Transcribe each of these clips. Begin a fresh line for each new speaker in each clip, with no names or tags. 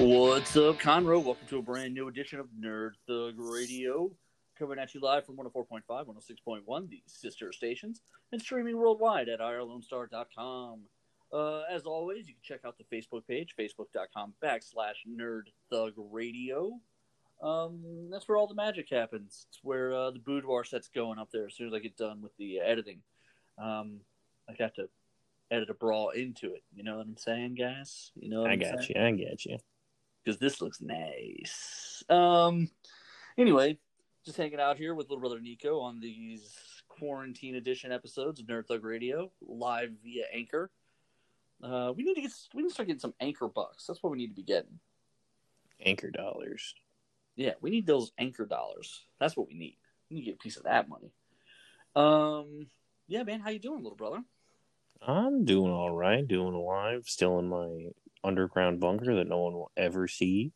What's up, Conroe? Welcome to a brand new edition of Nerd Thug Radio. Coming at you live from 104.5, 106.1, the sister stations, and streaming worldwide at irlonestar.com. Uh, as always, you can check out the Facebook page, facebook.com backslash Nerd Thug Radio. Um, that's where all the magic happens. It's where uh, the boudoir set's going up there as soon as I get done with the editing. Um, I got to edit a brawl into it. You know what I'm saying, guys? You know
I got
saying?
you. I got you.
Because this looks nice. Um, anyway, just hanging out here with little brother Nico on these quarantine edition episodes of Nerd Thug Radio live via Anchor. Uh, we need to get we need to start getting some Anchor bucks. That's what we need to be getting.
Anchor dollars.
Yeah, we need those Anchor dollars. That's what we need. We need to get a piece of that money. Um, yeah, man, how you doing, little brother?
I'm doing all right. Doing alive. Still in my underground bunker that no one will ever see.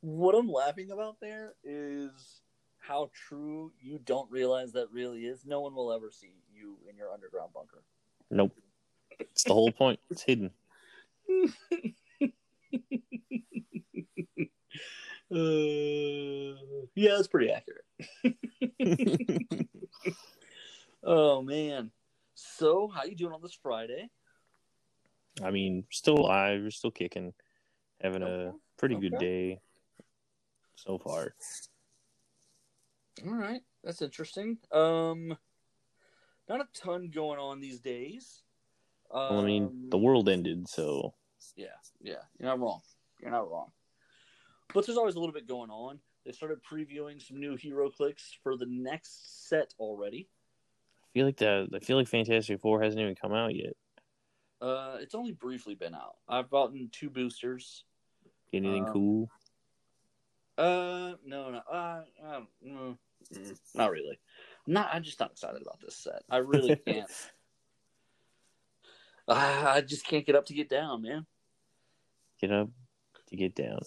what I'm laughing about there is how true you don't realize that really is. No one will ever see you in your underground bunker.
Nope. It's the whole point. It's hidden.
Uh, yeah, that's pretty accurate. Oh man. So, how you doing on this Friday?
I mean, still alive. We're still kicking. Having a
Okay.
pretty good day so far.
All right, that's interesting. Um, not a ton going on these days. Um,
Well, I mean, the world ended, so
Yeah, yeah, you're not wrong. You're not wrong. But there's always a little bit going on. They started previewing some new HeroClix for the next set already.
I feel like the I feel like Fantastic Four hasn't even come out yet.
Uh, it's only briefly been out. I've bought in two boosters.
Anything
Um,
cool?
Uh, no, no, uh, don't, mm, not really. I'm not. I'm just not excited about this set. I really can't. I just can't get up to get down, man.
Get up to get down.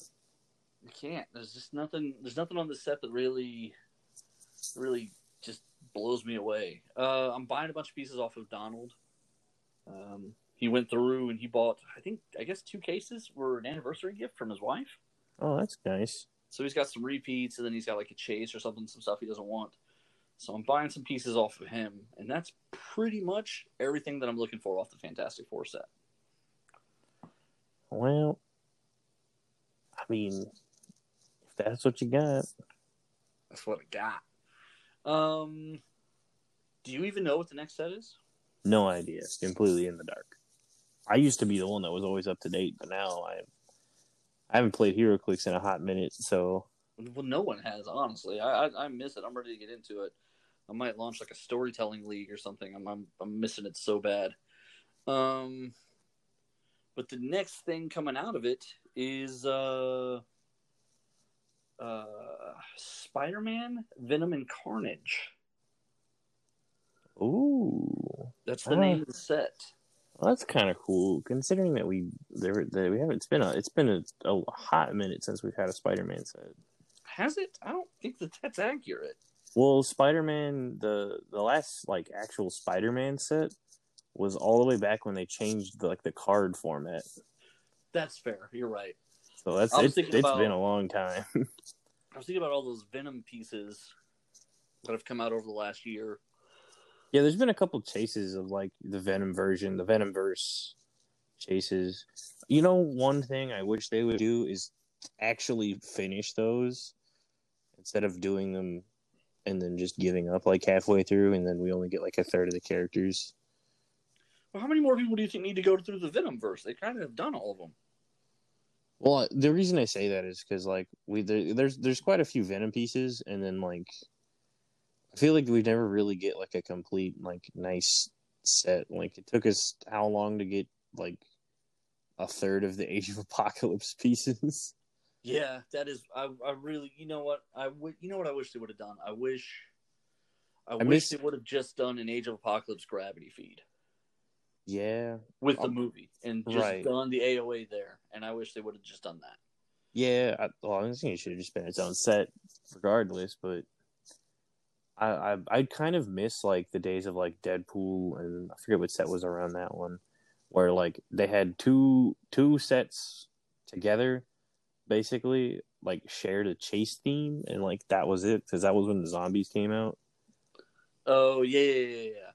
I can't. There's just nothing. There's nothing on the set that really, really just blows me away. Uh, I'm buying a bunch of pieces off of Donald. Um, he went through and he bought. I think I guess two cases were an anniversary gift from his wife.
Oh, that's nice.
So he's got some repeats, and then he's got like a chase or something, some stuff he doesn't want. So I'm buying some pieces off of him, and that's pretty much everything that I'm looking for off the Fantastic Four set.
Well, I mean, that's what you got,
That's what I got. Um, do you even know what the next set is?
no idea. Completely in the dark. I used to be the one that was always up to date, but now I I haven't played HeroClix in a hot minute, so
Well, no one has, honestly. I, I I miss it. I'm ready to get into it. I might launch like a storytelling league or something. I'm I'm, I'm missing it so bad. Um, but the next thing coming out of it is uh, uh, Spider-Man, Venom, and Carnage.
ooh,
That's the
Oh.
name of the set.
well, that's kind of cool. Considering that we there that we haven't it's been a it's been a, a hot minute since we've had a Spider-Man set.
Has it? I don't think that that's accurate.
Well, Spider-Man the the last like actual Spider-Man set was all the way back when they changed the, like the card format.
That's fair. You're right.
So that's it's, it's
about-
been a long time.
I was thinking about all those Venom pieces that have come out over the last year.
yeah, there's been a couple chases of like the Venom version, the Venom verse chases. You know, one thing I wish they would do is actually finish those instead of doing them and then just giving up like halfway through, and then we only get like a third of the characters.
Well, how many more people do you think need to go through the Venom verse? They kind of have done all of them.
Well, the reason I say that is because like we there, there's there's quite a few Venom pieces, and then like I feel like we never really get like a complete like nice set. Like it took us how long to get like a third of the Age of Apocalypse pieces.
Yeah, that is. I, I really, you know what? I would. You know what? I wish they would have done. I wish. I, wish
miss-
they would have just done an Age of Apocalypse gravity feed
yeah,
with the
Um,
movie and just
right.
done the AOA there. And I wish they would have just done that.
yeah. I, well, I think it should have just been its own set, regardless. But I, I I kind of miss like the days of like Deadpool and I forget what set was around that one, where like they had two two sets together, basically like shared a chase theme and like that was it because that was when the zombies came out.
Oh yeah, yeah, yeah,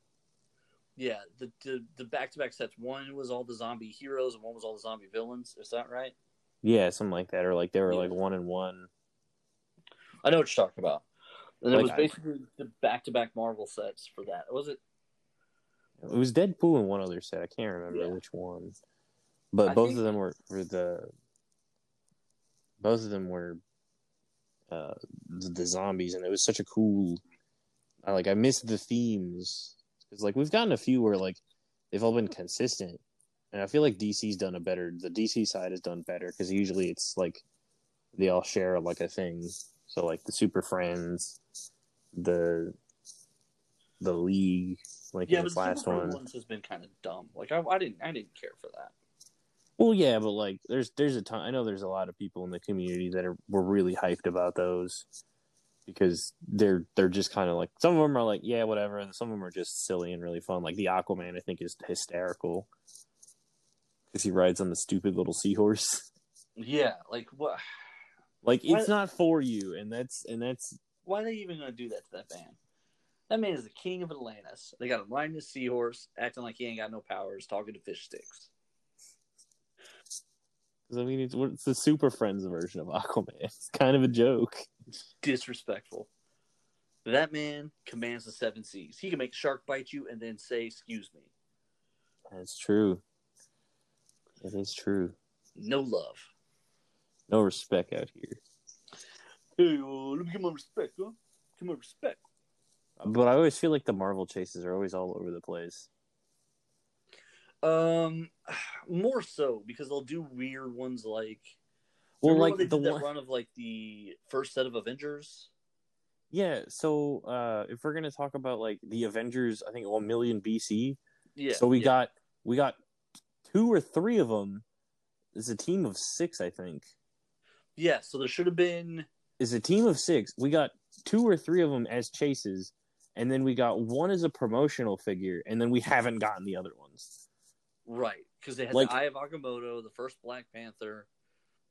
yeah. The the the back to back sets. One was all the zombie heroes, and one was all the zombie villains. Is that right?
Yeah, something like that, or like they were
Yeah.
like one and one.
I know what you're talking about. And it
Like,
was
I-
basically the back to back Marvel sets for that. Was it?
It was Deadpool and one other set. I can't remember
Yeah.
which one, but
I
both
think-
of them were, were the. Both of them were, uh, the, the zombies, and it was such a cool. I like I missed the themes because like we've gotten a few where like they've all been consistent, and I feel like DC's done a better. The DC side has done better because usually it's like they all share like a thing. So like the Super Friends, the the League, like
Yeah,
this
the
last one.
ones has been kind of dumb. Like I, I didn't, I didn't care for that.
Well, yeah, but like, there's there's a ton. I know there's a lot of people in the community that are were really hyped about those because they're they're just kind of like some of them are like yeah whatever, and some of them are just silly and really fun. Like the Aquaman, I think is hysterical because he rides on the stupid little seahorse.
Yeah, like what?
Like it's not for you, and that's and that's
Why are they even gonna do that to that man? That man is the king of Atlantis. They got him riding his seahorse, acting like he ain't got no powers, talking to fish sticks.
'Cause, I mean it's, it's the Super Friends version of Aquaman. It's kind of a joke.
Disrespectful. That man commands the seven seas. He can make a shark bite you and then say, "Excuse me."
That's true. It is true.
No love.
No respect out here.
Hey, uh, let me get my respect, huh? Get my respect.
But I always feel like the Marvel chases are always all over the place.
Um, more so because they'll do weird ones like.
Well, like the one,
run of like the first set of Avengers.
yeah. So uh, if we're gonna talk about like the Avengers, I think one million BC.
Yeah.
so we
yeah.
got we got two or three of them. It's a team of six, I think.
Yeah, so there should have been
Is a team of six. We got two or three of them as chases, and then we got one as a promotional figure, and then we haven't gotten the other ones.
Right because they had
Like-
the Eye of Agamotto, the first Black Panther.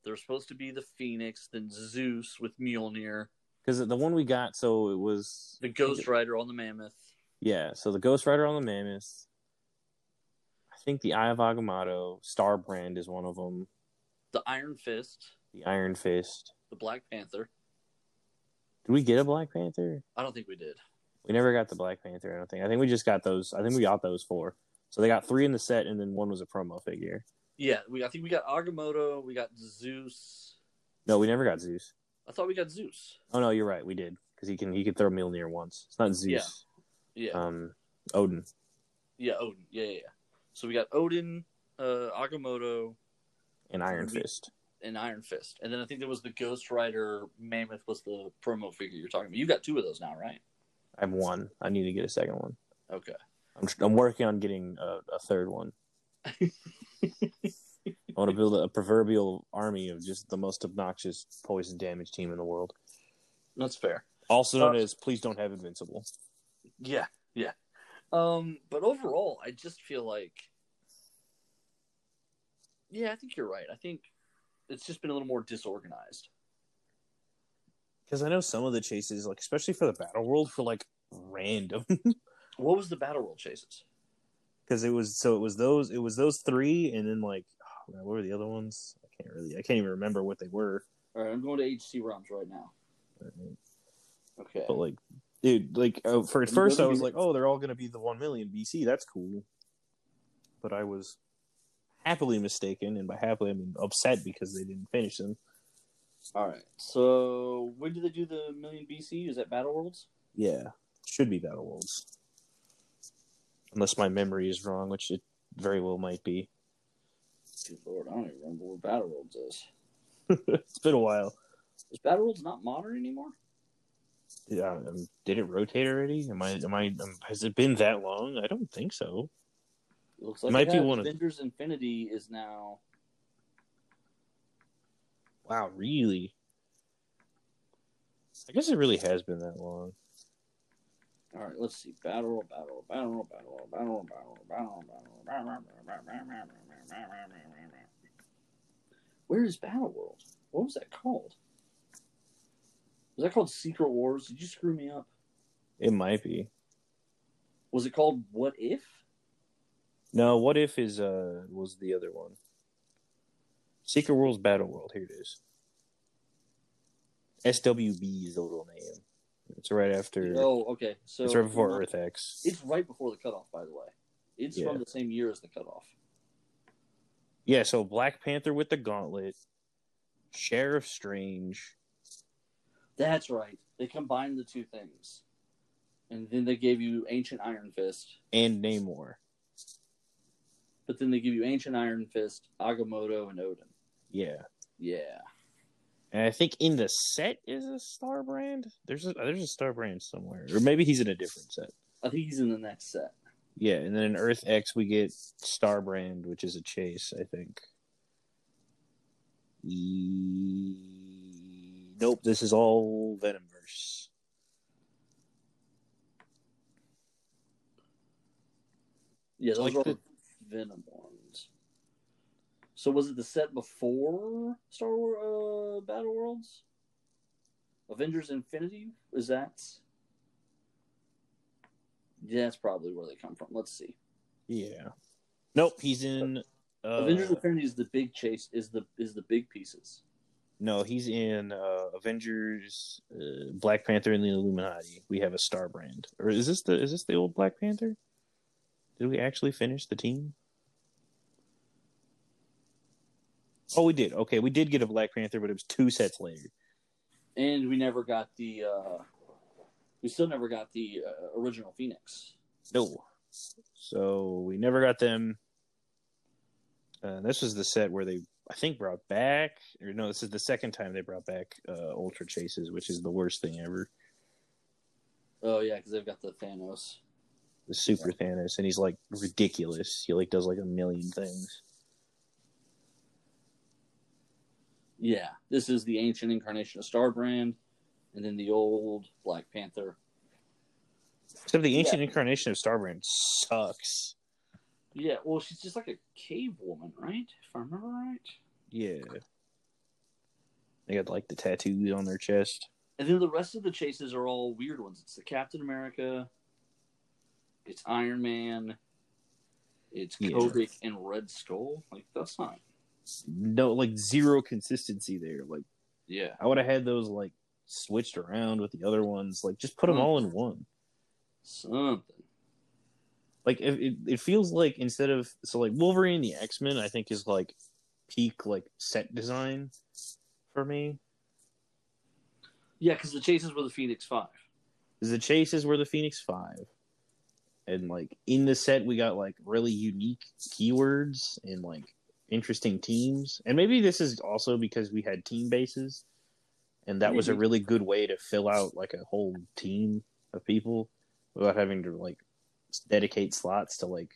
They're supposed to be the Phoenix, then Zeus with Mjolnir,
Because the one we got, so it was
the Ghost Rider on the Mammoth.
Yeah, so the Ghost Rider on the Mammoth. I think the Eye of Agamotto, Star Brand is one of them.
the Iron Fist,
The Iron Fist.
the Black Panther.
Did we get a Black Panther?
I don't think we did.
We never got the Black Panther. I don't think. I think we just got those. I think we got those four. So they got three in the set, and then one was a promo figure.
Yeah, we I think we got Agamotto, we got Zeus.
No, we never got Zeus.
I thought we got Zeus.
Oh no, you're right. We did because he can he could throw Mjolnir once. It's not Zeus.
Yeah,
Um, Odin.
yeah, Odin. Yeah, yeah, yeah. So we got Odin, uh, Agamotto,
and Iron
We-
Fist.
and Iron Fist, and then I think there was the Ghost Rider Mammoth was the promo figure you're talking about. You got two of those now, right?
I have one. I need to get a second one.
Okay.
I'm I'm working on getting a, a third one. I want to build a proverbial army of just the most obnoxious poison damage team in the world.
That's fair.
Also known
Uh,
as please don't have invincible.
Yeah, yeah. Um, but overall, I just feel like, yeah, I think you're right. I think it's just been a little more disorganized.
Because I know some of the chases, like especially for the battle world, were like random.
What was the battle world chases?
Because it was so it was those it was those three, and then like oh, man, what were the other ones? I can't really I can't even remember what they were.
All right, I'm going to HCRealms right now. Okay.
But like, dude, like uh, for at first I was
be-
like, oh, they're all gonna be the one million BC. That's cool. But I was happily mistaken, and by happily I mean upset because they didn't finish them.
All right. So when did they do the million BC? Is that battle worlds?
Yeah, should be Battle Worlds. Unless my memory is wrong, which it very well might be.
Good lord, I don't even remember what battle worlds is.
it's been a while.
Is battle worlds not modern anymore?
Yeah, um, did it rotate already? Am I? Am I? Um, has it been that long? I don't think so.
It looks like it
Might
be
one of-
Avengers Infinity is now.
Wow, really? I guess it really has been that long.
All right, let's see. Battle, battle, battle, battle, battle, battle, battle, battle. Where is Battle World? What was that called? Was that called Secret Wars? Did you screw me up?
It might be.
Was it called What If?
No, What If is uh was the other one. Secret Wars Battle World. Here it is. SWB is the little name. It's right after.
Oh, okay. So
it's right before Earth X.
It's right before the cutoff, by the way. It's
Yeah.
from the same year as the cutoff.
Yeah, so Black Panther with the Gauntlet, Sheriff Strange.
That's right. They combined the two things, and then they gave you Ancient Iron Fist.
and Namor.
But then they give you Ancient Iron Fist, Agamotto, and Odin.
Yeah.
Yeah.
And I think in the set is a Star Brand. There's a there's a Star Brand somewhere, or maybe he's in a different set.
I think he's in the next set.
Yeah, and then in Earth X we get Star Brand, which is a chase. I think. E... Nope, this is all Venomverse.
Yeah, those
Like
are
the-
Venom. So was it the set before Star Wars uh, Battle Worlds? Avengers Infinity? Is that? Yeah, that's probably where they come from. Let's see.
Yeah. Nope, he's in. Uh,
Avengers Infinity is the big chase. Is the is the big pieces.
No, he's in uh, Avengers, uh, Black Panther, and the Illuminati. We have a Star Brand, or is this the is this the old Black Panther? Did we actually finish the team? Oh, we did. Okay, we did get a Black Panther, but it was two sets later.
And we never got the. uh We still never got the uh, original Phoenix.
No, so we never got them. Uh, this was the set where they, I think, brought back, or no, this is the second time they brought back uh, Ultra Chases, which is the worst thing ever.
Oh yeah, because they've got the Thanos.
the super Thanos, and he's like ridiculous. He like does like a million things.
Yeah, this is the ancient incarnation of Starbrand, and then the old Black Panther.
Except the ancient incarnation of Starbrand sucks.
Yeah, well, she's just like a cave woman, right? If I remember right.
Yeah, they got like the tattoos on their chest.
And then the rest of the chases are all weird ones. It's the Captain America, it's Iron Man, it's
Yeah.
Kobik and Red Skull. Like that's not.
No, like zero consistency there. Like
Yeah,
I would have had those like switched around with the other ones. Like just put them
Hmm.
all in one.
something.
Like it, it, it feels like instead of so like Wolverine the X Men, I think is like peak like set design for me.
Yeah, because the chases were the Phoenix Five.
is the chases were the Phoenix Five, and like in the set we got like really unique keywords and like interesting teams, and maybe this is also because we had team bases, and that was a really good way to fill out like a whole team of people without having to like dedicate slots to like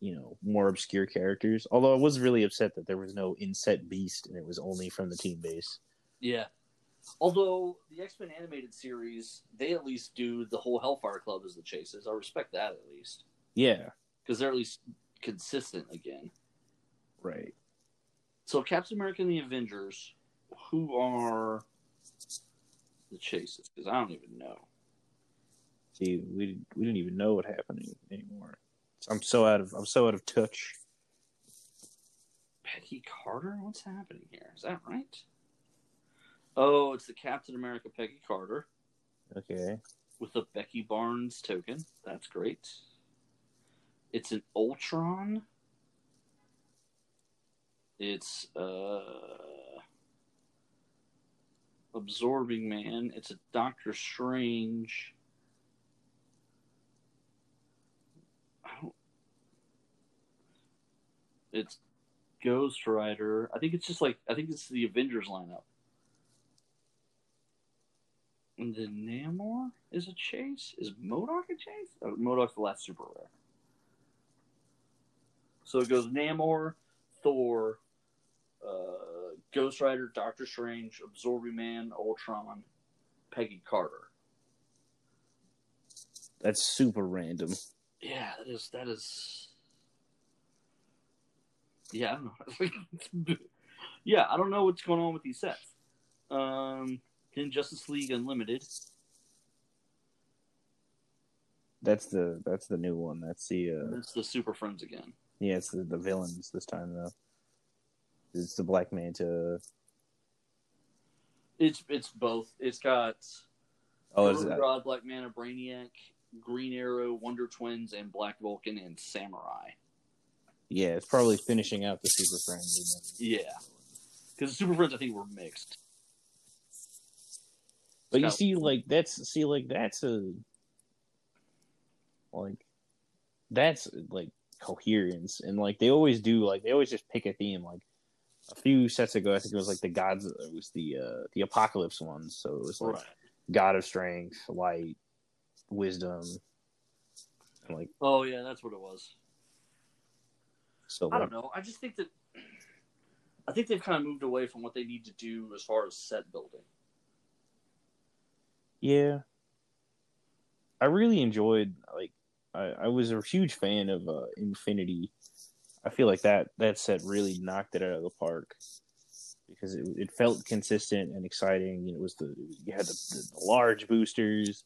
you know more obscure characters. Although I was really upset that there was no in-set beast and it was only from the team base.
Yeah. Although the X Men animated series, they at least do the whole Hellfire Club as the chases. I respect that at least
Yeah,
because they're at least consistent again.
right.
So Captain America and the Avengers, who are the chases? Because I don't even know.
See, we we didn't even know what happened anymore. I'm so out of I'm so out of touch.
Peggy Carter? What's happening here? Is that right? Oh, it's the Captain America Peggy Carter
Okay,
with a Bucky Barnes token. That's great. It's an Ultron. It's uh Absorbing Man. It's a Doctor Strange. It's Ghost Rider. I think it's just like I think it's the Avengers lineup. And then Namor is a chase. Is MODOK a chase? Oh, the last super rare. So it goes Namor, Thor, uh, Ghost Rider, Doctor Strange, Absorbing Man, Ultron, Peggy Carter.
that's super random.
Yeah, that is that is. Yeah, I don't know. yeah, I don't know what's going on with these sets. Um, then Justice League Unlimited.
That's the that's the new one. That's the uh,
That's the Super Friends again.
Yeah, it's the, the villains this time though. It's the Black Manta.
It's it's both. It's got
Oh, is it?
God, Black Manta, Brainiac, Green Arrow, Wonder Twins, and Black Vulcan and Samurai.
Yeah, it's probably finishing out the Super Friends.
Yeah, because the Super Friends I think were mixed.
But you see, like that's see, like that's a like that's like coherence, and like they always do, like they always just pick a theme. Like a few sets ago, I think it was like the gods. It was the uh the apocalypse ones. So it was like
Right.
God of Strength, Light, Wisdom, and like
Oh yeah, that's what it was.
so.
I
Like,
don't know. I just think that I think they've kind of moved away from what they need to do as far as set building.
Yeah, I really enjoyed like I, I was a huge fan of uh, Infinity. I feel like that that set really knocked it out of the park because it, it felt consistent and exciting. It was the you had the, the large boosters,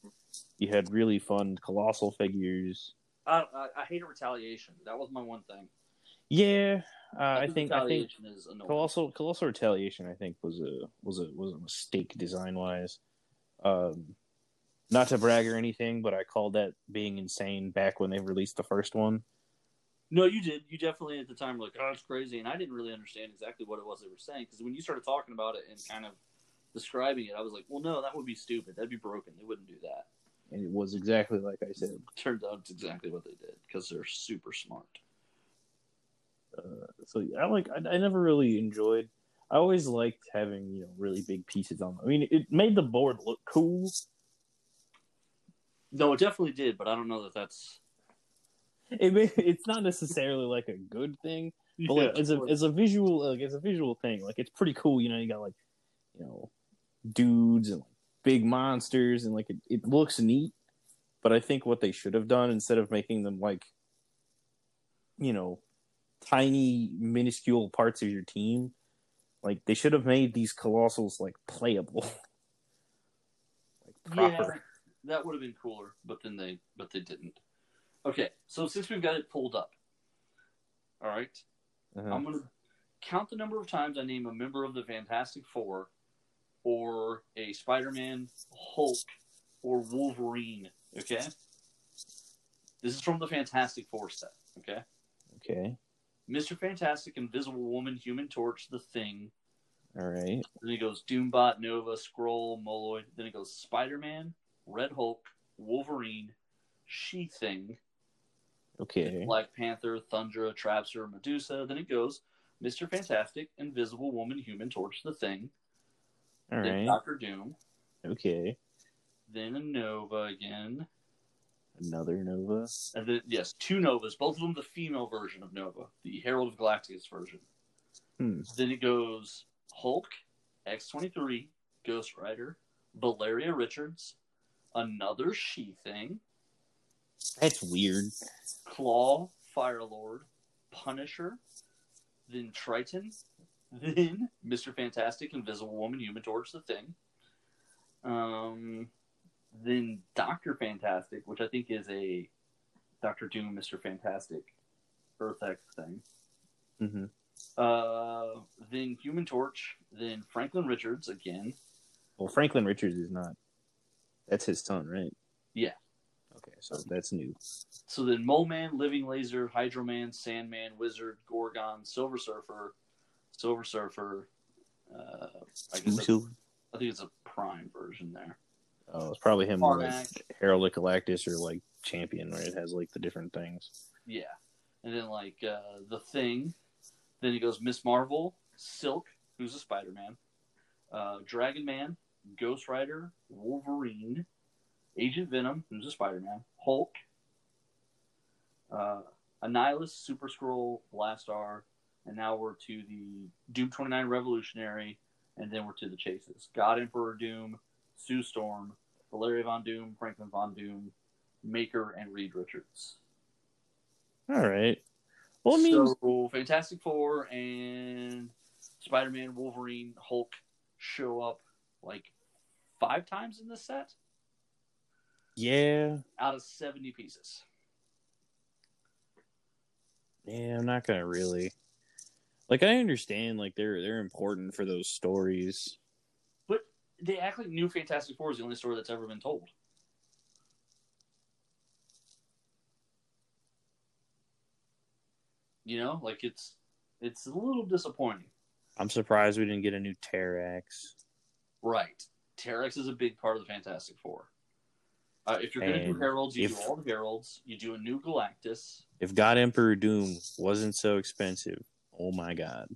you had really fun colossal figures.
I I, I hate retaliation. That was my one thing.
Yeah, uh, I think I think
retaliation is annoying.
colossal colossal retaliation. I think was a was a was a mistake design wise. Um, not to brag or anything, but I called that being insane back when they released the first one.
No, you did. You definitely at the time were like, "Oh, it's crazy," and I didn't really understand exactly what it was they were saying because when you started talking about it and kind of describing it, I was like, "Well, no, that would be stupid. That'd be broken. They wouldn't do that."
And it was exactly like I said.
Turns out it's exactly what they did because they're super smart.
Uh, so I like I, I never really enjoyed. I always liked having you know really big pieces on. I mean, it made the board look cool.
No, it definitely did, but I don't know that that's.
It may, it's not necessarily like a good thing, but like, as a as a visual like as a visual thing, like it's pretty cool. You know, you got like you know dudes and like, big monsters, and like it, it looks neat. But I think what they should have done instead of making them like you know tiny minuscule parts of your team, like they should have made these colossals like playable, like proper.
Yeah, that would have been cooler, but then they but they didn't. Okay, so since we've got it pulled up, all right,
Uh-huh.
I'm gonna count the number of times I name a member of the Fantastic Four, or a Spider-Man, Hulk, or Wolverine. Okay, this is from the Fantastic Four set. Okay,
Okay,
Mister Fantastic, Invisible Woman, Human Torch, The Thing.
all right.
Then it goes Doombot, Nova, Skrull, Moloid. Then it goes Spider Man, Red Hulk, Wolverine, She Thing,
Okay.
Black Panther, Thundra, Trapster, Medusa. Then it goes Mr. Fantastic, Invisible Woman, Human Torch, The Thing.
All
then
right.
Doctor Doom.
Okay.
Then Nova again.
Another Nova.
And then, yes, two Novas, both of them the female version of Nova, the Herald of Galactus version.
Hmm.
Then it goes Hulk, X23, Ghost Rider, Valeria Richards, another She Thing,
That's weird.
Claw, Firelord, Punisher, then Triton, then Mr. Fantastic, Invisible Woman, Human Torch, The Thing, um, then Doctor Fantastic, which I think is a Doctor Doom, Mr. Fantastic, Earth X thing.
hmm
Uh, then Human Torch, then Franklin Richards again.
Well, Franklin Richards is not. That's his son, right?
Yeah.
Okay, so that's new.
So then Mole Man, Living Laser, Hydro Man, Sandman, Wizard, Gorgon, Silver Surfer, Silver Surfer. Uh, I guess I think it's a prime version there.
Oh, it's probably him with like Herald of Galactus or like Champion, where it has like the different things.
Yeah. And then like uh, the Thing. Then he goes Miss Marvel, Silk, who's a Spider Man, uh, Dragon Man, Ghost Rider, Wolverine, Agent Venom, who's a Spider Man, Hulk, uh, Annihilus, Super Skrull, Blastar, and now we're to the Doom 29 Revolutionary, and then we're to the chases. God Emperor Doom, Sue Storm, Valeria Von Doom, Franklin Von Doom, Maker and Reed Richards.
All right. Well, I mean,
so Fantastic Four and Spider Man, Wolverine, Hulk show up like five times in this set
yeah,
out of 70 pieces.
yeah. I'm not gonna really. Like, I understand, like they're they're important for those stories.
But they act like New Fantastic Four is the only story that's ever been told. You know, like it's it's a little disappointing.
I'm surprised we didn't get a new Terrax.
Right. Terrax is a big part of the Fantastic Four. Uh, if you're going to do Heralds, you
if-
do all the Heralds. You do a new Galactus.
If God Emperor Doom wasn't so expensive, oh my God.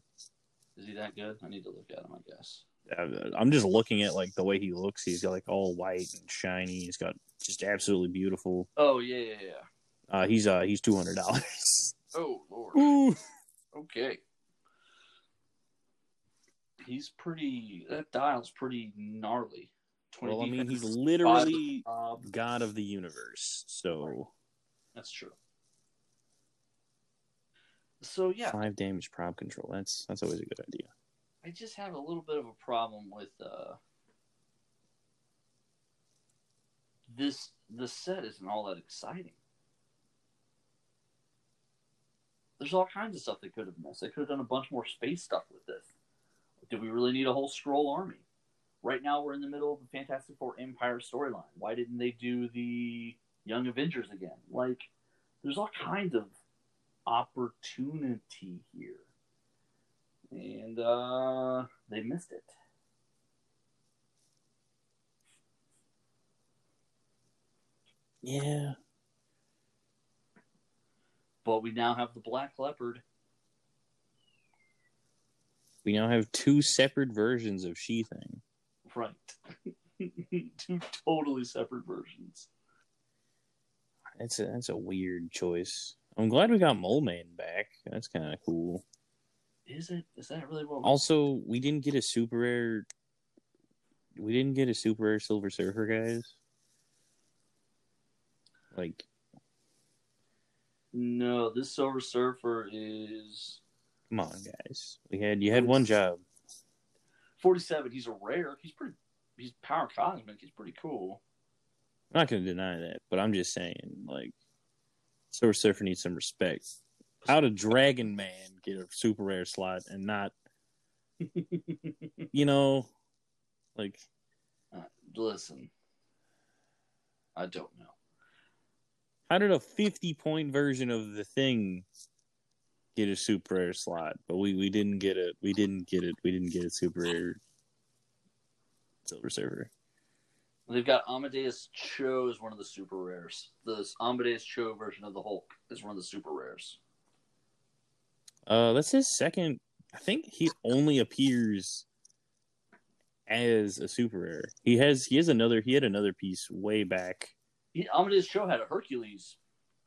Is he that good? I need to look at him, I guess.
I- I'm just looking at like the way he looks. He's got like all white and shiny. He's got just absolutely beautiful.
Oh yeah, yeah, yeah.
Uh, he's uh he's two hundred dollars.
Oh lord.
Ooh.
Okay. He's pretty. That dial's pretty gnarly.
Well, I mean, he's literally
five,
God of the universe. So
that's true. So yeah,
five damage prop control. That's that's always a good idea.
I just have a little bit of a problem with uh, this. The set isn't all that exciting. There's all kinds of stuff they could have missed. They could have done a bunch more space stuff with this. Do we really need a whole Skrull army? Right now, we're in the middle of the Fantastic Four Empire storyline. Why didn't they do the Young Avengers again? Like, there's all kinds of opportunity here and uh, they missed it.
Yeah.
But we now have the Black Leopard.
We now have two separate versions of She Thing.
Right. Two totally separate versions.
That's a that's a weird choice. I'm glad we got Mole Man back. That's kind of cool.
Is it? Is that really what?
Also, we didn't get a super rare. We didn't get a super rare Silver Surfer, guys. Like,
No, this Silver Surfer is
come on, guys. We had you had one job.
47. He's a rare. He's pretty. He's power cosmic. He's pretty cool.
I'm not going to deny that, but I'm just saying, like, Silver Surfer needs some respect. How did Dragon Man get a super rare slot and not, you know, like,
Uh, listen, I don't know.
how did a 50 point version of the thing get a super rare slot, but we, we didn't get it. We didn't get it. We didn't get a super rare Silver Surfer.
They've got Amadeus Cho is one of the super rares. The Amadeus Cho version of the Hulk is one of the super rares.
Uh, that's his second. I think he only appears as a super rare. He has he has another he had another piece way back.
He, Amadeus Cho had a Hercules,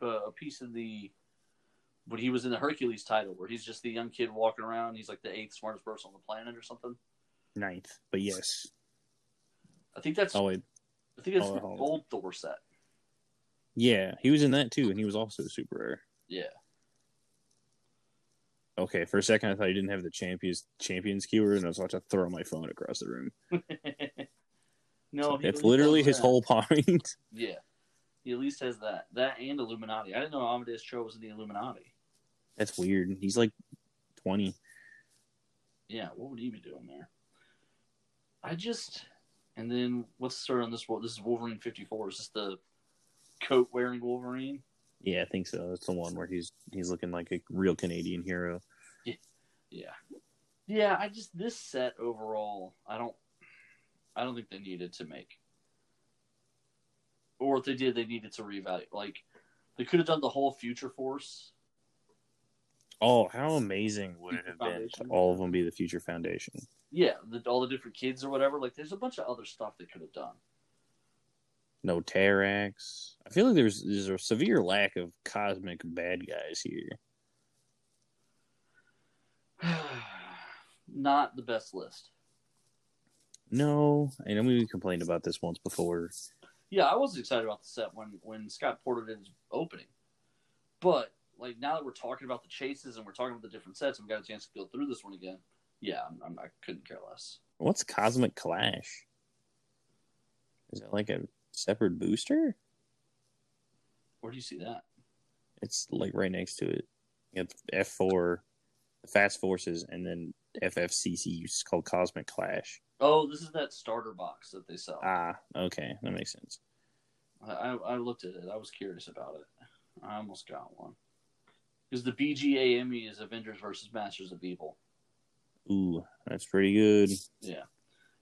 uh, a piece of the, when he was in the Hercules title, where he's just the young kid walking around. He's like the eighth smartest person on the planet or something.
Ninth, but yes.
I think that's
Oh wait,
I think that's
oh,
the
hold on.
old Thor set.
yeah, he was in that too, and he was also super rare.
Yeah,
Okay, for a second I thought he didn't have the champions champions keyword, and I was about to throw my phone across the room.
no,
That's literally his
that.
whole point.
Yeah, he at least has that. That and Illuminati. I didn't know Amadeus Cho was in the Illuminati.
That's weird. He's like twenty.
Yeah, what would he be doing there? I just and then what's the story on this one? This is Wolverine fifty four. Is this the coat wearing Wolverine?
Yeah, I think so. That's the one where he's he's looking like a real Canadian hero.
Yeah. Yeah, I just this set overall, I don't I don't think they needed to make. Or if they did, they needed to reevaluate. Like they could have done the whole Future Force.
Oh, how amazing would it have been to all of them be the Future Foundation?
Yeah, the, all the different kids or whatever. Like there's a bunch of other stuff they could have done.
No Terrax. I feel like there's there's a severe lack of cosmic bad guys here.
Not the best list.
No, I know we complained about this once before.
Yeah, I was excited about the set when when Scott Porter did his opening, but like now that we're talking about the chases and we're talking about the different sets, and we got a chance to go through this one again. Yeah, I'm, I'm, I couldn't care less.
What's Cosmic Clash? Is it like a separate booster?
Where do you see that?
It's like right next to it. You have F four, Fast Forces, and then FFCC is called Cosmic Clash.
Oh, this is that starter box that they sell.
Ah, okay, that makes sense.
I I looked at it. I was curious about it. I almost got one. Because the BGA Emmy is Avengers versus Masters of Evil.
Ooh, that's pretty good.
Yeah.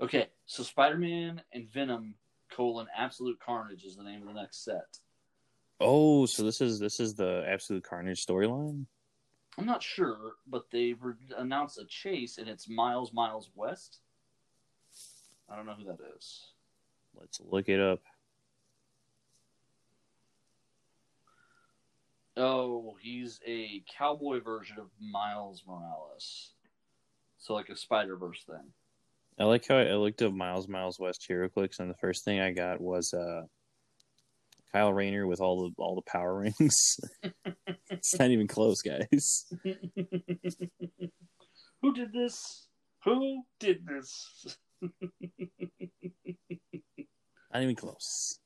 Okay, so Spider Man and Venom colon Absolute Carnage is the name of the next set.
Oh, so this is this is the Absolute Carnage storyline.
I'm not sure, but they've re- announced a chase, and it's Miles Miles West. I don't know who that is.
Let's look it up.
Oh, he's a cowboy version of Miles Morales. So like a Spider Verse thing.
I like how I, looked up Miles Miles West HeroClix, and the first thing I got was uh, Kyle Rayner with all the all the power rings. it's not even close, guys.
Who did this? Who did this?
Not even close.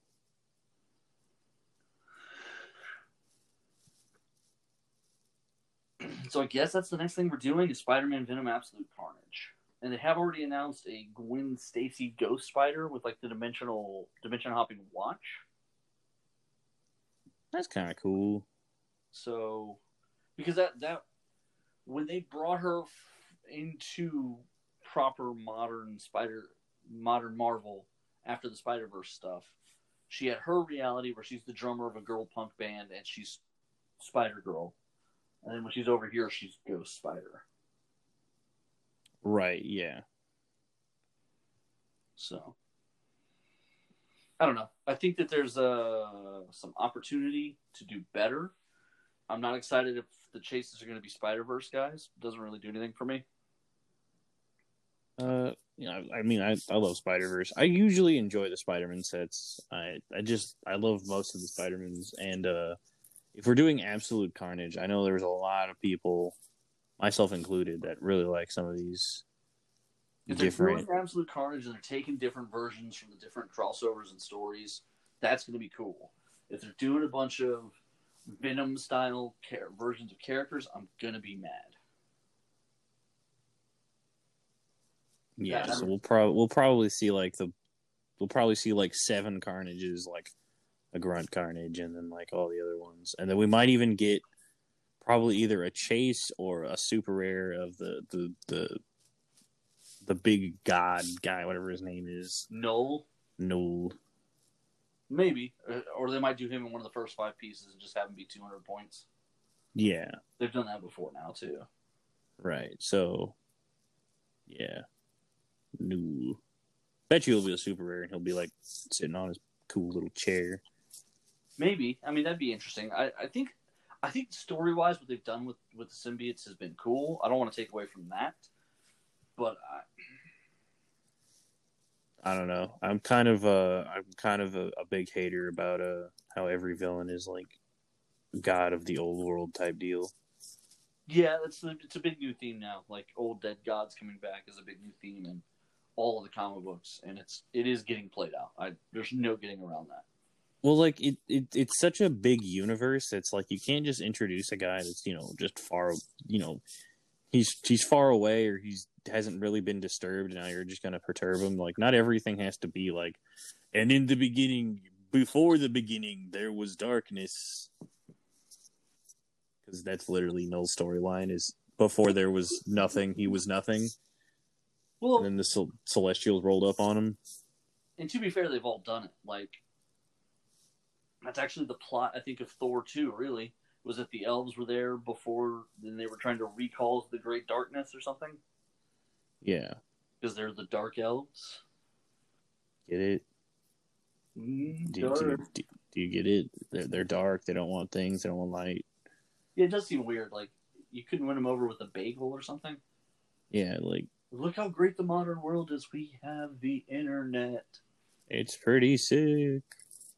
So I guess that's the next thing we're doing is Spider-Man Venom Absolute Carnage. And they have already announced a Gwen Stacy Ghost Spider with like the dimensional dimension hopping watch.
That's kind of cool.
So because that that when they brought her into proper modern Spider modern Marvel after the Spider Verse stuff, she had her reality where she's the drummer of a girl punk band and she's Spider Girl, and then when she's over here, she's Ghost Spider.
Right? Yeah.
So I don't know. I think that there's uh, some opportunity to do better. I'm not excited if the chases are going to be Spider Verse guys. Doesn't really do anything for me.
Uh, you know, I mean, I, I love Spider Verse. I usually enjoy the Spider Man sets. I I just I love most of the Spider Mans, and uh, if we're doing Absolute Carnage, I know there's a lot of people, myself included, that really like some of these
If they're
different.
doing Absolute Carnage and they're taking different versions from the different crossovers and stories, that's going to be cool. If they're doing a bunch of Venom style versions of characters, I'm going to be mad.
Yeah,
Yeah.
so we'll probably we'll probably see like the we'll probably see like seven Carnages, like a Grunt Carnage, and then like all the other ones, and then we might even get probably either a chase or a super rare of the the the the big god guy, whatever his name is.
Knull,
No,
maybe. Uh, Or they might do him in one of the first five pieces and just have him be 200 points.
yeah,
They've done that before now, too.
right. So, yeah, no. Bet you he'll be a super rare, and he'll be like sitting on his cool little chair.
Maybe. I mean, that'd be interesting. I, I think, I think story wise, what they've done with with the symbiotes has been cool. I don't want to take away from that, but I,
I don't know. I'm kind of uh I'm kind of a, a big hater about uh how every villain is like god of the old world type deal.
yeah, that's a, it's a big new theme now. Like old dead gods coming back is a big new theme in all of the comic books, and it's it is getting played out. I there's no getting around that.
Well, like it, it it's such a big universe. It's like you can't just introduce a guy that's you know just far you know he's he's far away or he's hasn't really been disturbed. And now you're just gonna perturb him. Like not everything has to be like. And in the beginning, before the beginning, there was darkness. Because that's literally Knull's storyline. Is before there was nothing, he was nothing,
Well,
and then the Cel- Celestials rolled up on him.
and to be fair, they've all done it. Like that's actually the plot. I think of Thor two. Really, was that the elves were there before? Then they were trying to recall the Great Darkness or something
Yeah,
because they're the Dark Elves.
get it?
Mm,
Do, do, do, do you get it? They're, they're dark. They don't want things. They don't want light.
Yeah, it does seem weird. Like you couldn't win them over with a bagel or something.
Yeah, like
Look how great the modern world is. We have the internet.
it's pretty sick.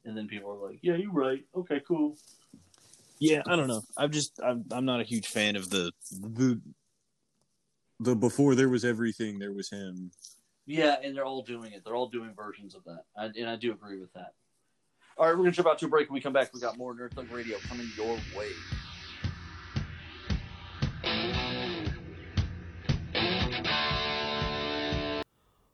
And then people are like, "Yeah, you're right. Okay, cool."
Yeah, I don't know. I'm just I'm I'm not a huge fan of the the the before there was everything there was him.
Yeah, and they're all doing it. They're all doing versions of that, I, and I do agree with that. All right, we're gonna jump out to a break. When we come back, we got more Nerd Thug Radio coming your way.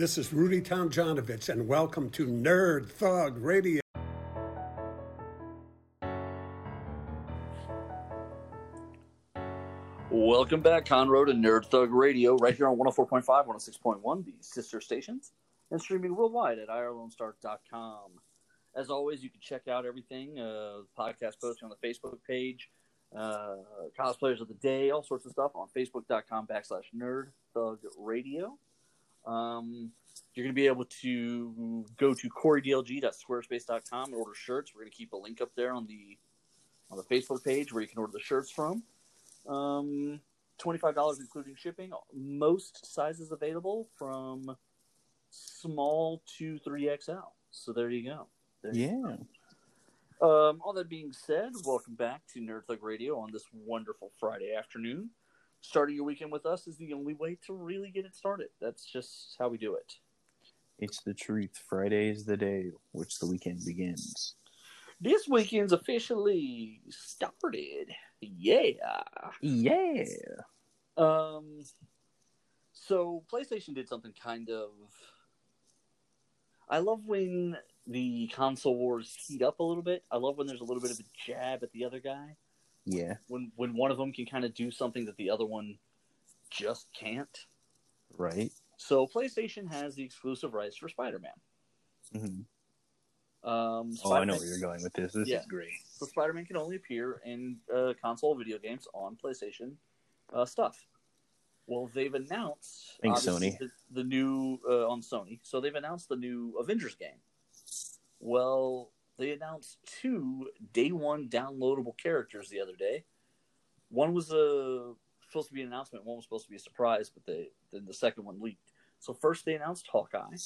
This is Rudy Tomjanovich, and welcome to Nerd Thug Radio.
Welcome back, Conroe, to Nerd Thug Radio, right here on 104.5, 106.1, the sister stations, and streaming worldwide at irlonestar.com. As always, you can check out everything, uh, podcast posting on the Facebook page, uh, cosplayers of the day, all sorts of stuff on facebook.com backslash nerd thug radio. Um, you're going to be able to go to corydlg.squarespace.com and order shirts. We're going to keep a link up there on the on the Facebook page where you can order the shirts from. Um, twenty-five dollars including shipping. Most sizes available from small to three XL. So there you go. There you
Yeah.
go. Um, all that being said, welcome back to Nerd Thug Radio on this wonderful Friday afternoon. Starting your weekend with us is the only way to really get it started. That's just how we do it.
It's the truth. Friday is the day which the weekend begins.
This weekend's officially started. Yeah.
Yeah.
Um. So PlayStation did something kind of. I love when the console wars heat up a little bit. I love when there's a little bit of a jab at the other guy.
Yeah.
When when one of them can kind of do something that the other one just can't.
Right.
So PlayStation has the exclusive rights for Spider-Man.
hmm
Um,
Oh, I know where you're going with this. This
Yeah.
is great.
So Spider-Man can only appear in uh, console video games on PlayStation uh, stuff. Well, they've announced
Sony.
The, the new uh, on Sony. So they've announced the new Avengers game. Well, they announced two day one downloadable characters the other day. One was a supposed to be an announcement. One was supposed to be a surprise, but they then the second one leaked. So first they announced Hawkeye.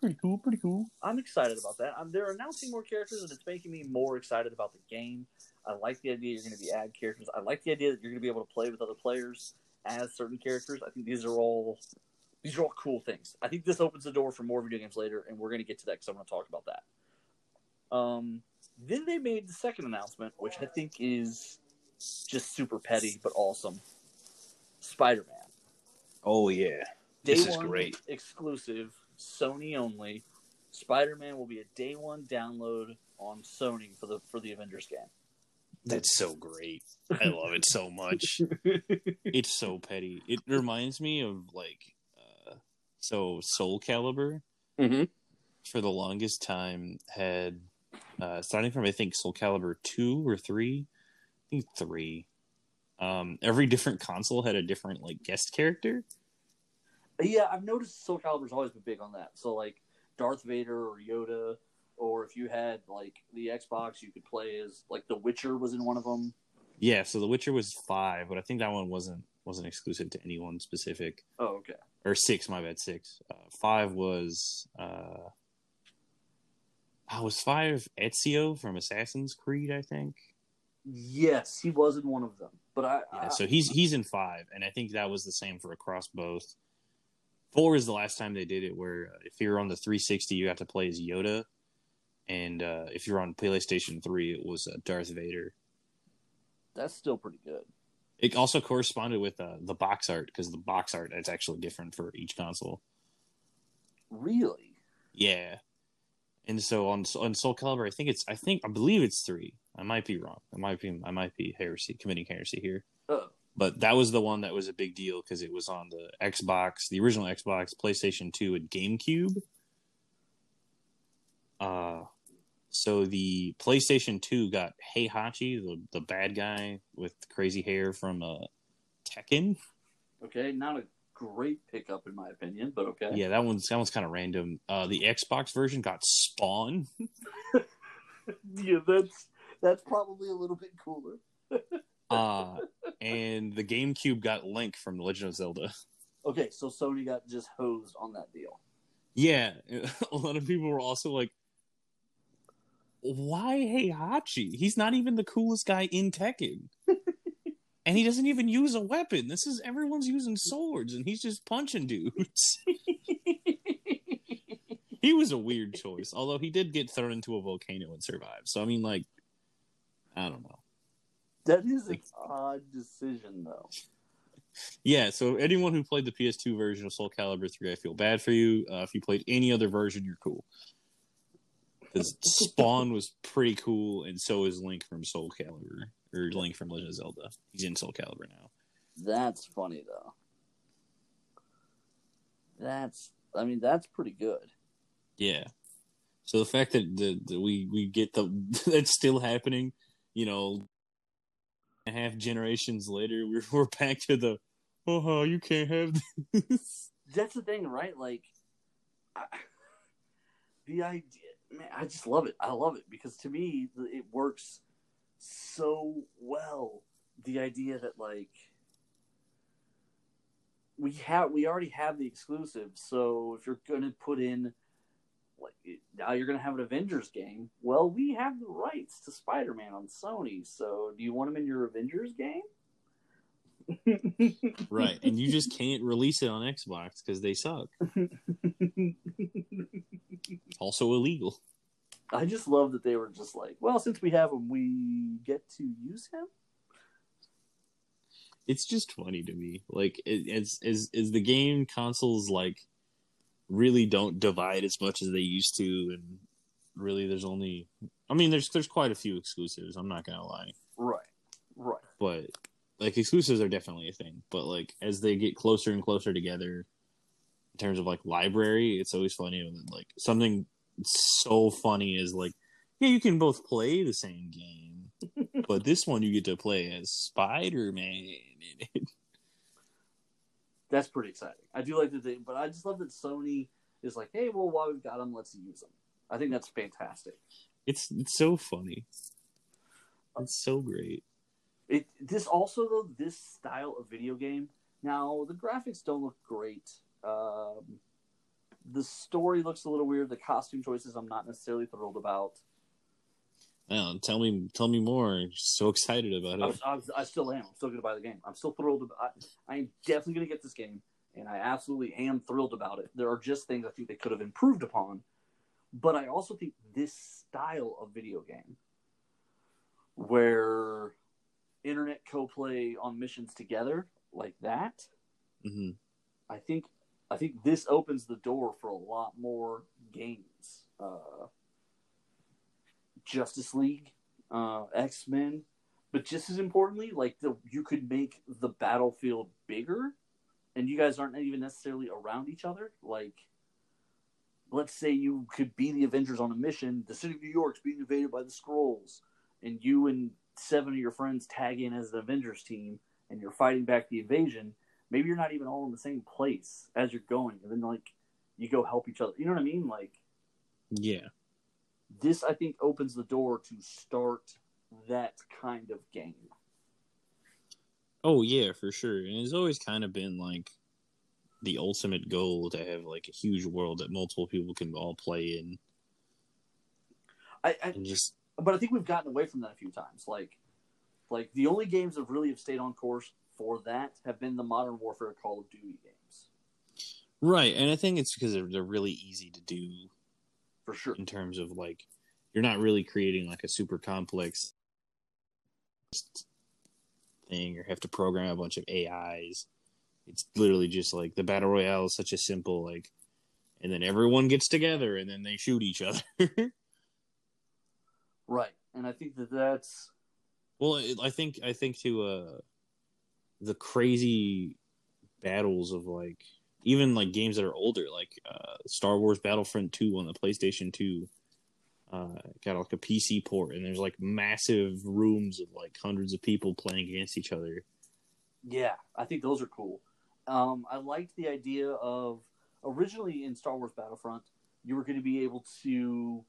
Pretty cool. Pretty cool.
I'm excited about that. Um, they're announcing more characters, and it's making me more excited about the game. I like the idea you're going to be add characters. I like the idea that you're going to be able to play with other players as certain characters. I think these are all these are all cool things. I think this opens the door for more video games later, and we're going to get to that because I'm going to talk about that. Um, then they made the second announcement, which I think is just super petty but awesome. Spider-Man.
Oh yeah.
Day
This is great.
exclusive, Sony only. Spider-Man will be a day one download on Sony for the for the Avengers game.
That's so great. I love it so much. it's so petty. It reminds me of like uh so Soul Calibur
Mhm.
for the longest time had uh starting from I think Soul Calibur 2 or 3. I think 3. Um every different console had a different like guest character.
yeah, I've noticed Soul Calibur's always been big on that. So like Darth Vader or Yoda or if you had like the Xbox, you could play as like The Witcher was in one of them.
Yeah, so The Witcher was five, but I think that one wasn't wasn't exclusive to anyone specific.
Oh, okay.
Or six, my bad, six. Uh, five was uh, I was five Ezio from Assassin's Creed, I think.
Yes, he was in one of them, but I.
Yeah,
I
so he's he's in five, and I think that was the same for across both. Four is the last time they did it, where uh, if you're on the 360, you got to play as Yoda, and uh, if you're on PlayStation 3, it was uh, Darth Vader.
that's still pretty good.
It also corresponded with uh, the box art because the box art is actually different for each console.
Really?
Yeah, and so on on Soul Calibur, I think it's I think I believe it's three. I might be wrong. I might be I might be heresy committing heresy here.
Oh,
but that was the one that was a big deal because it was on the Xbox, the original Xbox, PlayStation 2, and GameCube. Uh, so the PlayStation 2 got Heihachi, the, the bad guy with crazy hair from uh, Tekken.
okay. Not a great pickup in my opinion, but okay.
Yeah, that one's that one's kind of random. Uh, the Xbox version got Spawn.
yeah, that's that's probably a little bit cooler.
Uh, and the GameCube got Link from The Legend of Zelda.
Okay, so Sony got just hosed on that deal.
Yeah, a lot of people were also like, "Why Heihachi? He's not even the coolest guy in Tekken, and he doesn't even use a weapon. This is everyone's using swords, and he's just punching dudes." he was a weird choice, although he did get thrown into a volcano and survive. So I mean, like, I don't know.
That is an odd decision, though.
Yeah, so anyone who played the PS2 version of Soul Calibur 3, I feel bad for you. Uh, if you played any other version, you're cool. Because Spawn was pretty cool, and so is Link from Soul Calibur, or Link from Legend of Zelda. He's in Soul Calibur now.
That's funny though. That's I mean that's pretty good.
Yeah. So the fact that, the, that we we get the that's still happening, you know, a half generations later, we're we're back to the oh you can't have this.
That's the thing, right? Like I, the idea, man, I just love it. I love it because to me it works so well. The idea that like we have we already have the exclusive, so if you're gonna put in like now you're gonna have an Avengers game. Well, we have the rights to Spider-Man on Sony, so do you want him in your Avengers game?
Right, and you just can't release it on Xbox because they suck. Also illegal.
I just love that they were just like, well, since we have him, we get to use him.
It's just funny to me. Like, as as as the game consoles like really don't divide as much as they used to, and really there's only, I mean, there's there's quite a few exclusives. I'm not gonna lie,
Right, right.
but like exclusives are definitely a thing. But like as they get closer and closer together, in terms of like library, it's always funny when like something so funny is like, yeah, you can both play the same game, but this one you get to play as Spider Man.
That's pretty exciting. I do like the thing, but I just love that Sony is like, hey, well, while we've got them, let's use them. I think that's fantastic.
It's it's so funny. It's so great.
It this also though this style of video game. Now the graphics don't look great. Um, the story looks a little weird. The costume choices I'm not necessarily thrilled about.
Now, tell me tell me more. I'm so excited about
I,
it.
I, was, I still am. I'm still going to buy the game. I'm still thrilled. About, I, I'm definitely going to get this game, and I absolutely am thrilled about it. There are just things I think they could have improved upon, but I also think this style of video game, where internet co-play on missions together like that,
hmm
I think I think this opens the door for a lot more games. Uh, Justice League, uh, X Men, but just as importantly, like the you could make the battlefield bigger, and you guys aren't even necessarily around each other. Like, let's say you could be the Avengers on a mission. The city of New York's being invaded by the Skrulls, and you and seven of your friends tag in as the Avengers team, and you're fighting back the invasion. Maybe you're not even all in the same place as you're going, and then like you go help each other. You know what I mean? Like
Yeah.
this I think opens the door to start that kind of game.
Oh yeah, for sure. And it's always kind of been like the ultimate goal to have like a huge world that multiple people can all play in.
I, I
And just
but I think we've gotten away from that a few times. Like, like the only games that really have stayed on course for that have been the Modern Warfare Call of Duty games,
right, and I think it's because they're, they're really easy to do
for sure.
in terms of like you're not really creating like a super complex thing or have to program a bunch of AIs. It's literally just like the battle royale is such a simple like, and then everyone gets together and then they shoot each other.
Right, and I think that that's
well, I think I think to uh, the crazy battles of like even like games that are older, like uh, Star Wars Battlefront Two on the PlayStation Two. Uh, got like a PC port, and there's like massive rooms of like hundreds of people playing against each other.
yeah, I think those are cool. Um, I liked the idea of originally in Star Wars Battlefront, you were going to be able to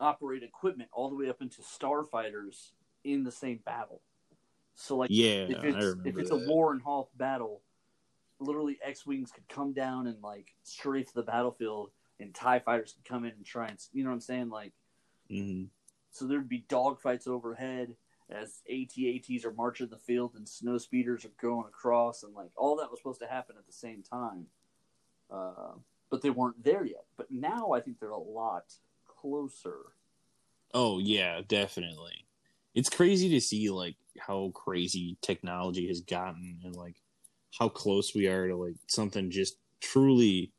operate equipment all the way up into starfighters in the same battle. So, like,
Yeah,
if
I
it's
remember
if it's
that.
a War and Hoth battle, literally X wings could come down and like strafe the battlefield, and Tie fighters could come in and try and you know what I'm saying, like.
Mhm.
So thered be dogfights overhead as AT-ATs are marching the field and snow speeders are going across, and like all that was supposed to happen at the same time. Uh, but they weren't there yet. But now I think they're a lot closer.
Oh yeah, definitely. It's crazy to see like how crazy technology has gotten and like how close we are to like something just truly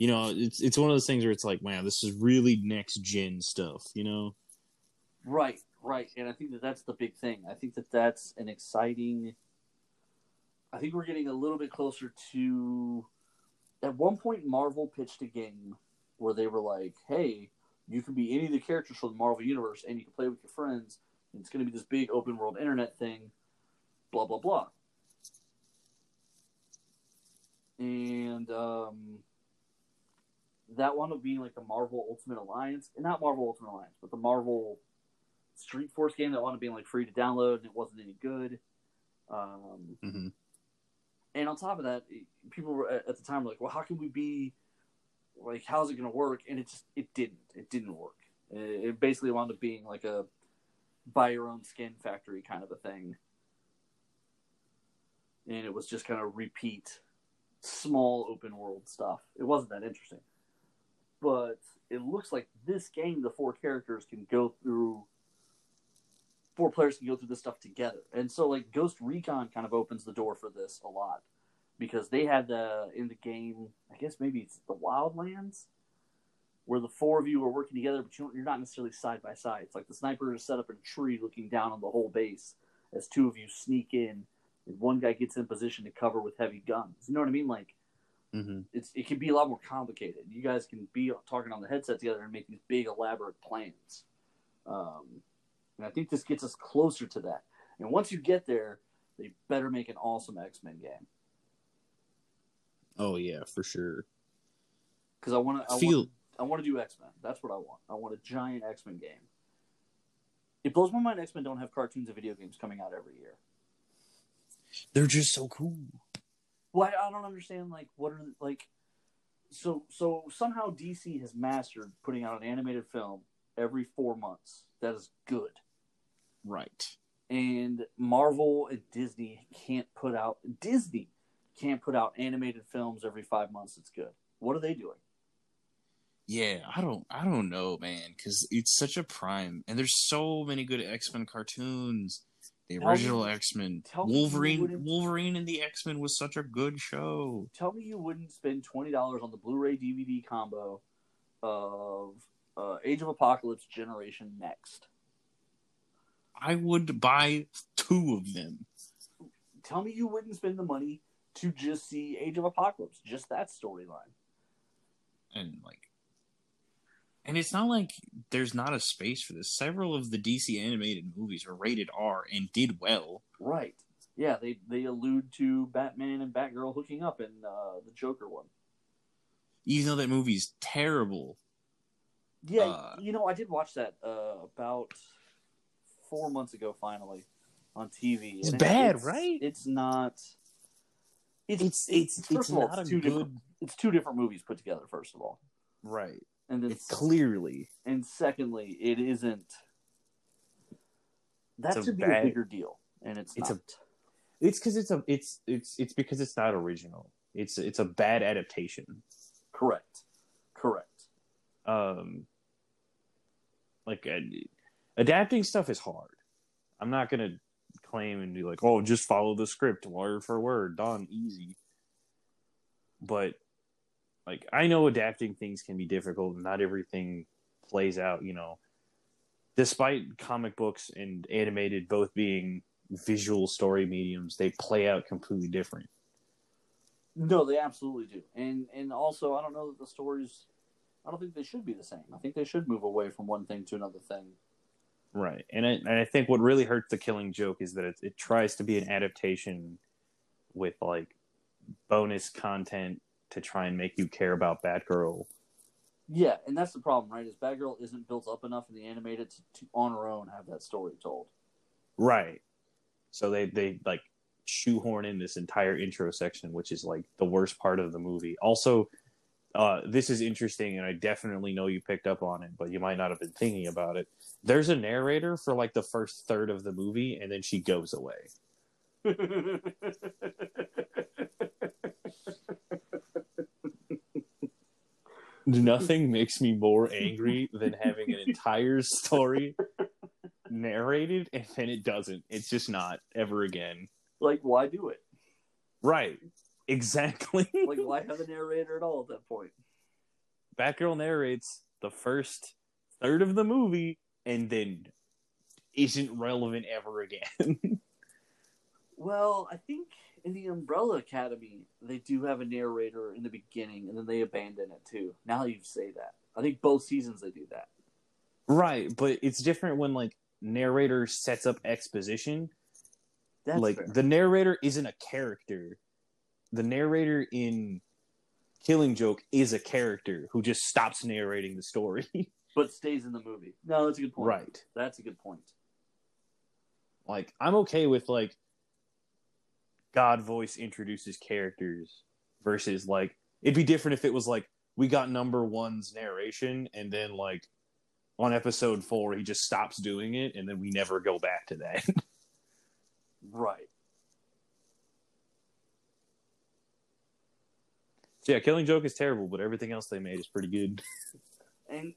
you know, it's it's one of those things where it's like, man, this is really next gen stuff, you know?
Right, right, and I think that that's the big thing. I think that that's an exciting. I think we're getting a little bit closer to. At one point, Marvel pitched a game where they were like, "Hey, you can be any of the characters from the Marvel universe, and you can play with your friends. It's going to be this big open world internet thing." Blah blah blah. And um, that wound up being like the Marvel Ultimate Alliance, and not Marvel Ultimate Alliance, but the Marvel Strike Force game that wound up being like free to download, and it wasn't any good. Um,
hmm
and on top of that, people were at at the time were like, "Well, how can we be like? How's it going to work?" And it just it didn't. It didn't work. It, it basically wound up being like a buy your own skin factory kind of a thing, and it was just kind of repeat small open world stuff. It wasn't that interesting, but it looks like this game, the four characters can go through. Four players can go through this stuff together, and so like Ghost Recon kind of opens the door for this a lot because they had the in the game. I guess maybe it's the Wildlands, where the four of you are working together, but you don't, you're not necessarily side by side. It's like the sniper is set up in a tree, looking down on the whole base as two of you sneak in, and one guy gets in position to cover with heavy guns. You know what I mean? Like
hmm
it's it can be a lot more complicated. You guys can be talking on the headset together and make these big elaborate plans. Um, and I think this gets us closer to that. And once you get there, they better make an awesome X Men game
Oh yeah, for sure.
because I want to.
Feel
want, I want to do X Men. That's what I want. I want a giant X Men game. It blows my mind. X Men don't have cartoons and video games coming out every year.
they're just so cool.
Well, I, I don't understand. Like, what are like? So, so somehow DC has mastered putting out an animated film every four months. That is good.
Right.
And Marvel and Disney can't put out Disney can't put out animated films every five months. It's good. What are they doing?
Yeah, I don't I don't know, man, cuz it's such a prime and there's so many good X-Men cartoons. The
Tell
original X-Men,
tell
Wolverine Wolverine and the X-Men was such a good show.
Tell me you wouldn't spend twenty dollars on the Blu-ray DVD combo of uh, Age of Apocalypse Generation Next.
I would buy two of them.
Tell me you wouldn't spend the money to just see Age of Apocalypse, just that storyline.
and like and it's not like there's not a space for this several of the dc animated movies are rated r and did well
Right. Yeah, they they allude to Batman and Batgirl hooking up in uh, the Joker one.
even though that movie's terrible
Yeah,
Uh,
you know, I did watch that uh, about four months ago. Finally, on TV.
It's bad,
it's-
right?
It's not. It's
It's it's
first
it's
of all, it's two
good
different. It's two different movies put together. First of all,
right.
And then
It's clearly
and secondly, it isn't. That
It's
should be
bad-
a bigger deal, and it's,
It's a- it's because it's a it's it's it's because it's not original. It's it's a bad adaptation.
correct. Correct.
Um, like uh, adapting stuff is hard. I'm not gonna claim and be like, oh, just follow the script word for word, done, easy. But like, I know adapting things can be difficult, and not everything plays out. You know, despite comic books and animated both being visual story mediums, they play out completely different.
No, they absolutely do, and and also I don't know that the stories. I don't think they should be the same. I think they should move away from one thing to another thing.
Right, and I, and I think what really hurts the Killing Joke is that it, it tries to be an adaptation with like bonus content to try and make you care about Batgirl.
Yeah, and that's the problem, right? Is Batgirl isn't built up enough in the animated to, to on her own have that story told.
Right. So they they like shoehorn in this entire intro section, which is like the worst part of the movie. Also, uh, this is interesting, and I definitely know you picked up on it, but you might not have been thinking about it. There's a narrator for like the first third of the movie, and then she goes away. Nothing makes me more angry than having an entire story narrated and then it doesn't. It's just not ever again.
like, why do it?
Right. Exactly.
Like, why have a narrator at all at that point?
Batgirl narrates the first third of the movie and then isn't relevant ever again.
Well, I think in the Umbrella Academy they do have a narrator in the beginning, and then they abandon it too. Now you say that, I think both seasons they do that.
right, but it's different when like narrator sets up exposition.
That's
like
fair.
the narrator isn't a character. The narrator in Killing Joke is a character who just stops narrating the story.
but stays in the movie. No, that's a good point.
right.
That's a good point.
Like I'm okay with like God voice introduces characters versus like it'd be different if it was like we got number one's narration and then like on episode four he just stops doing it and then we never go back to that.
Right.
so yeah, Killing Joke is terrible, but everything else they made is pretty good.
And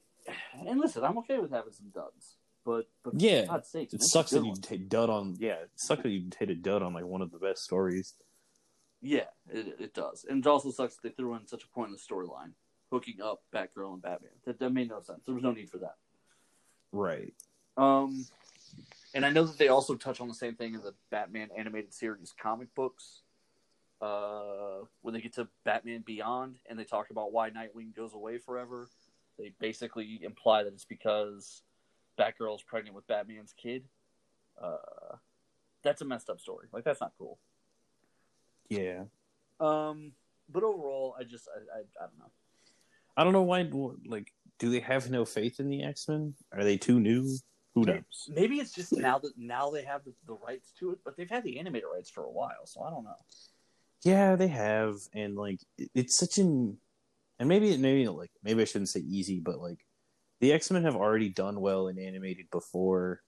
and listen, I'm okay with having some duds, but but
Yeah,
for God's sakes,
It sucks that you hit dud on yeah, it sucks that you hit a dud on like one of the best stories.
Yeah, it, it does, and it also sucks that they threw in such a pointless storyline, hooking up Batgirl and Batman. That that made no sense. There was no need for that.
Right.
Um, and I know that they also touch on the same thing in the Batman animated series comic books. Uh, when they get to Batman Beyond and they talk about why Nightwing goes away forever, they basically imply that it's because Batgirl is pregnant with Batman's kid. Uh, that's a messed up story. Like that's not cool.
Yeah.
Um, but overall, I just I, I, I don't know.
I don't know why like do they have no faith in the X-Men? Are they too new? Who knows?
Maybe it's just now that now they have the, the rights to it, but they've had the animated rights for a while, so I don't know.
Yeah, they have, and like it- it's such an, and maybe it maybe like maybe I shouldn't say easy, but like the X Men have already done well in animated before,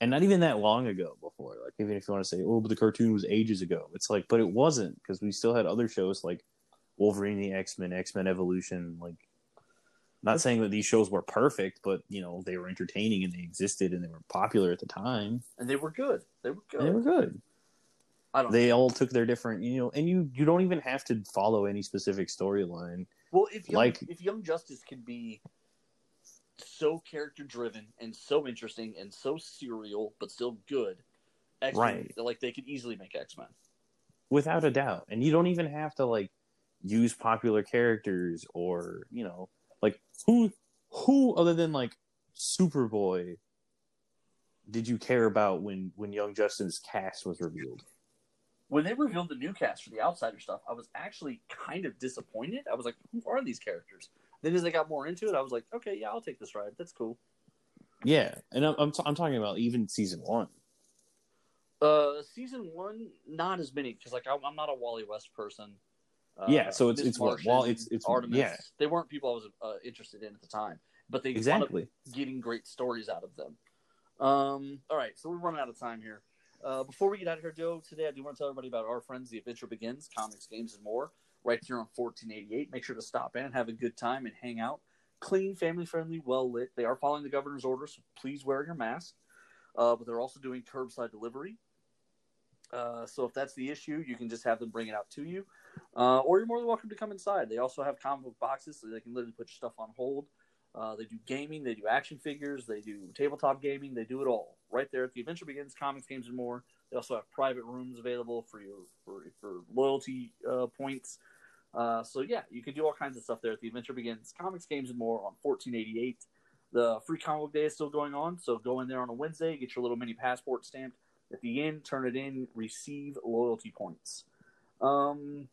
and not even that long ago before. Like even if you want to say, oh, but the cartoon was ages ago, it's like, but it wasn't because we still had other shows like Wolverine, the X Men, X Men Evolution. Like, not saying that these shows were perfect, but you know they were entertaining and they existed and they were popular at the time.
And they were good. They were good.
And they were good
I don't.
they all took their different you know and you you don't even have to follow any specific storyline
Well, if young,
Like-
if Young Justice can be so character driven and so interesting and so serial but still good, X Men
Right.
like they could easily make X Men.
without a doubt and you don't even have to like use popular characters or you know like who who other than like superboy did you care about when when Young Justice's cast was revealed
When they revealed the new cast for the Outsider stuff, I was actually kind of disappointed. I was like, "Who are these characters?" Then as they got more into it, I was like, okay, yeah, I'll take this ride. That's cool.
Yeah, and I'm I'm, t- I'm talking about even season one.
Uh, season one, not as many because like I, I'm not a Wally West person. Uh,
Yeah, so it's- it's
Martian,
Wall- it's- it's-
Artemis.
yeah.
They weren't people I was uh, interested in at the time, but they
Exactly.
getting great stories out of them. Um, all right, so we're running out of time here. Uh, before we get out of here, Joe, today I do want to tell everybody about our friends, The Adventure Begins, comics, games, and more, right here on 1488. Make sure to stop in, and have a good time, and hang out. Clean, family friendly, well lit. They are following the governor's orders, so please wear your mask. Uh, but they're also doing curbside delivery. Uh, so if that's the issue, you can just have them bring it out to you, uh, or you're more than welcome to come inside. They also have comic book boxes, so they can literally put your stuff on hold. Uh, they do gaming, they do action figures, they do tabletop gaming, they do it all right there at the Adventure Begins, comics, games, and more. They also have private rooms available for your for, for loyalty uh, points. Uh, so yeah, you can do all kinds of stuff there the Adventure Begins, comics, games, and more on 1488. The free comic book day is still going on, so go in there on a Wednesday, get your little mini passport stamped at the end, turn it in, receive loyalty points. Um,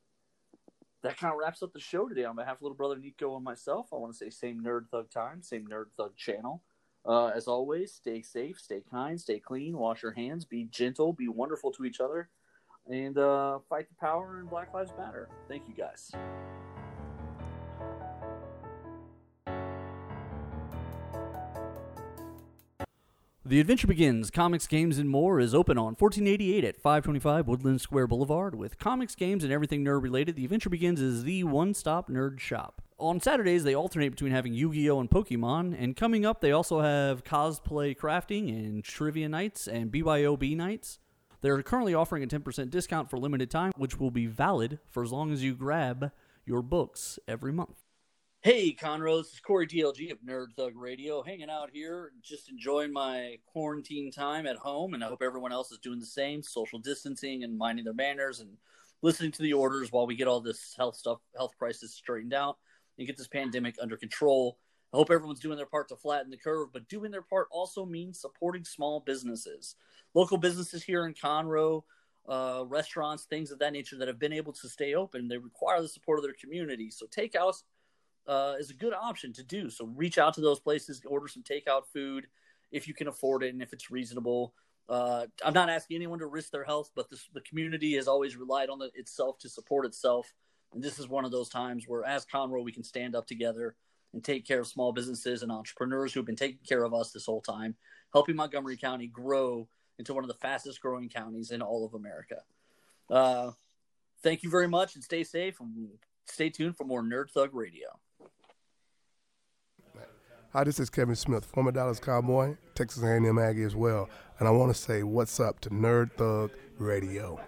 that kind of wraps up the show today. On behalf of little brother Nico and myself, I want to say same Nerd Thug time, same Nerd Thug channel. Uh, as always, stay safe, stay kind, stay clean, wash your hands, be gentle, be wonderful to each other, and uh, fight the power and Black Lives Matter. Thank you guys. The Adventure Begins, Comics, Games, and More is open on 1488 at 525 Woodland Square Boulevard. With comics, games, and everything nerd related, The Adventure Begins is the one stop nerd shop. On Saturdays, they alternate between having Yu Gi Oh! and Pokemon, and coming up, they also have cosplay crafting and trivia nights and BYOB nights. They're currently offering a 10% discount for limited time, which will be valid for as long as you grab your books every month. Hey, Conroe, this is Corey DLG of Nerd Thug Radio, hanging out here, just enjoying my quarantine time at home, and I hope everyone else is doing the same, social distancing and minding their manners and listening to the orders while we get all this health stuff, health crisis straightened out and get this pandemic under control. I hope everyone's doing their part to flatten the curve, but doing their part also means supporting small businesses, local businesses here in Conroe, uh, restaurants, things of that nature that have been able to stay open. They require the support of their community. So takeouts uh, is a good option to do. So reach out to those places, order some takeout food if you can afford it and if it's reasonable. Uh, I'm not asking anyone to risk their health, but this, the community has always relied on the, itself to support itself. And this is one of those times where, as Conroe, we can stand up together and take care of small businesses and entrepreneurs who've been taking care of us this whole time, helping Montgomery County grow into one of the fastest growing counties in all of America. Uh, thank you very much and stay safe and stay tuned for more Nerd Thug Radio.
Hi, this is Kevin Smith, former Dallas Cowboy, Texas A&M Aggie as well, and I want to say what's up to Nerd Thug Radio.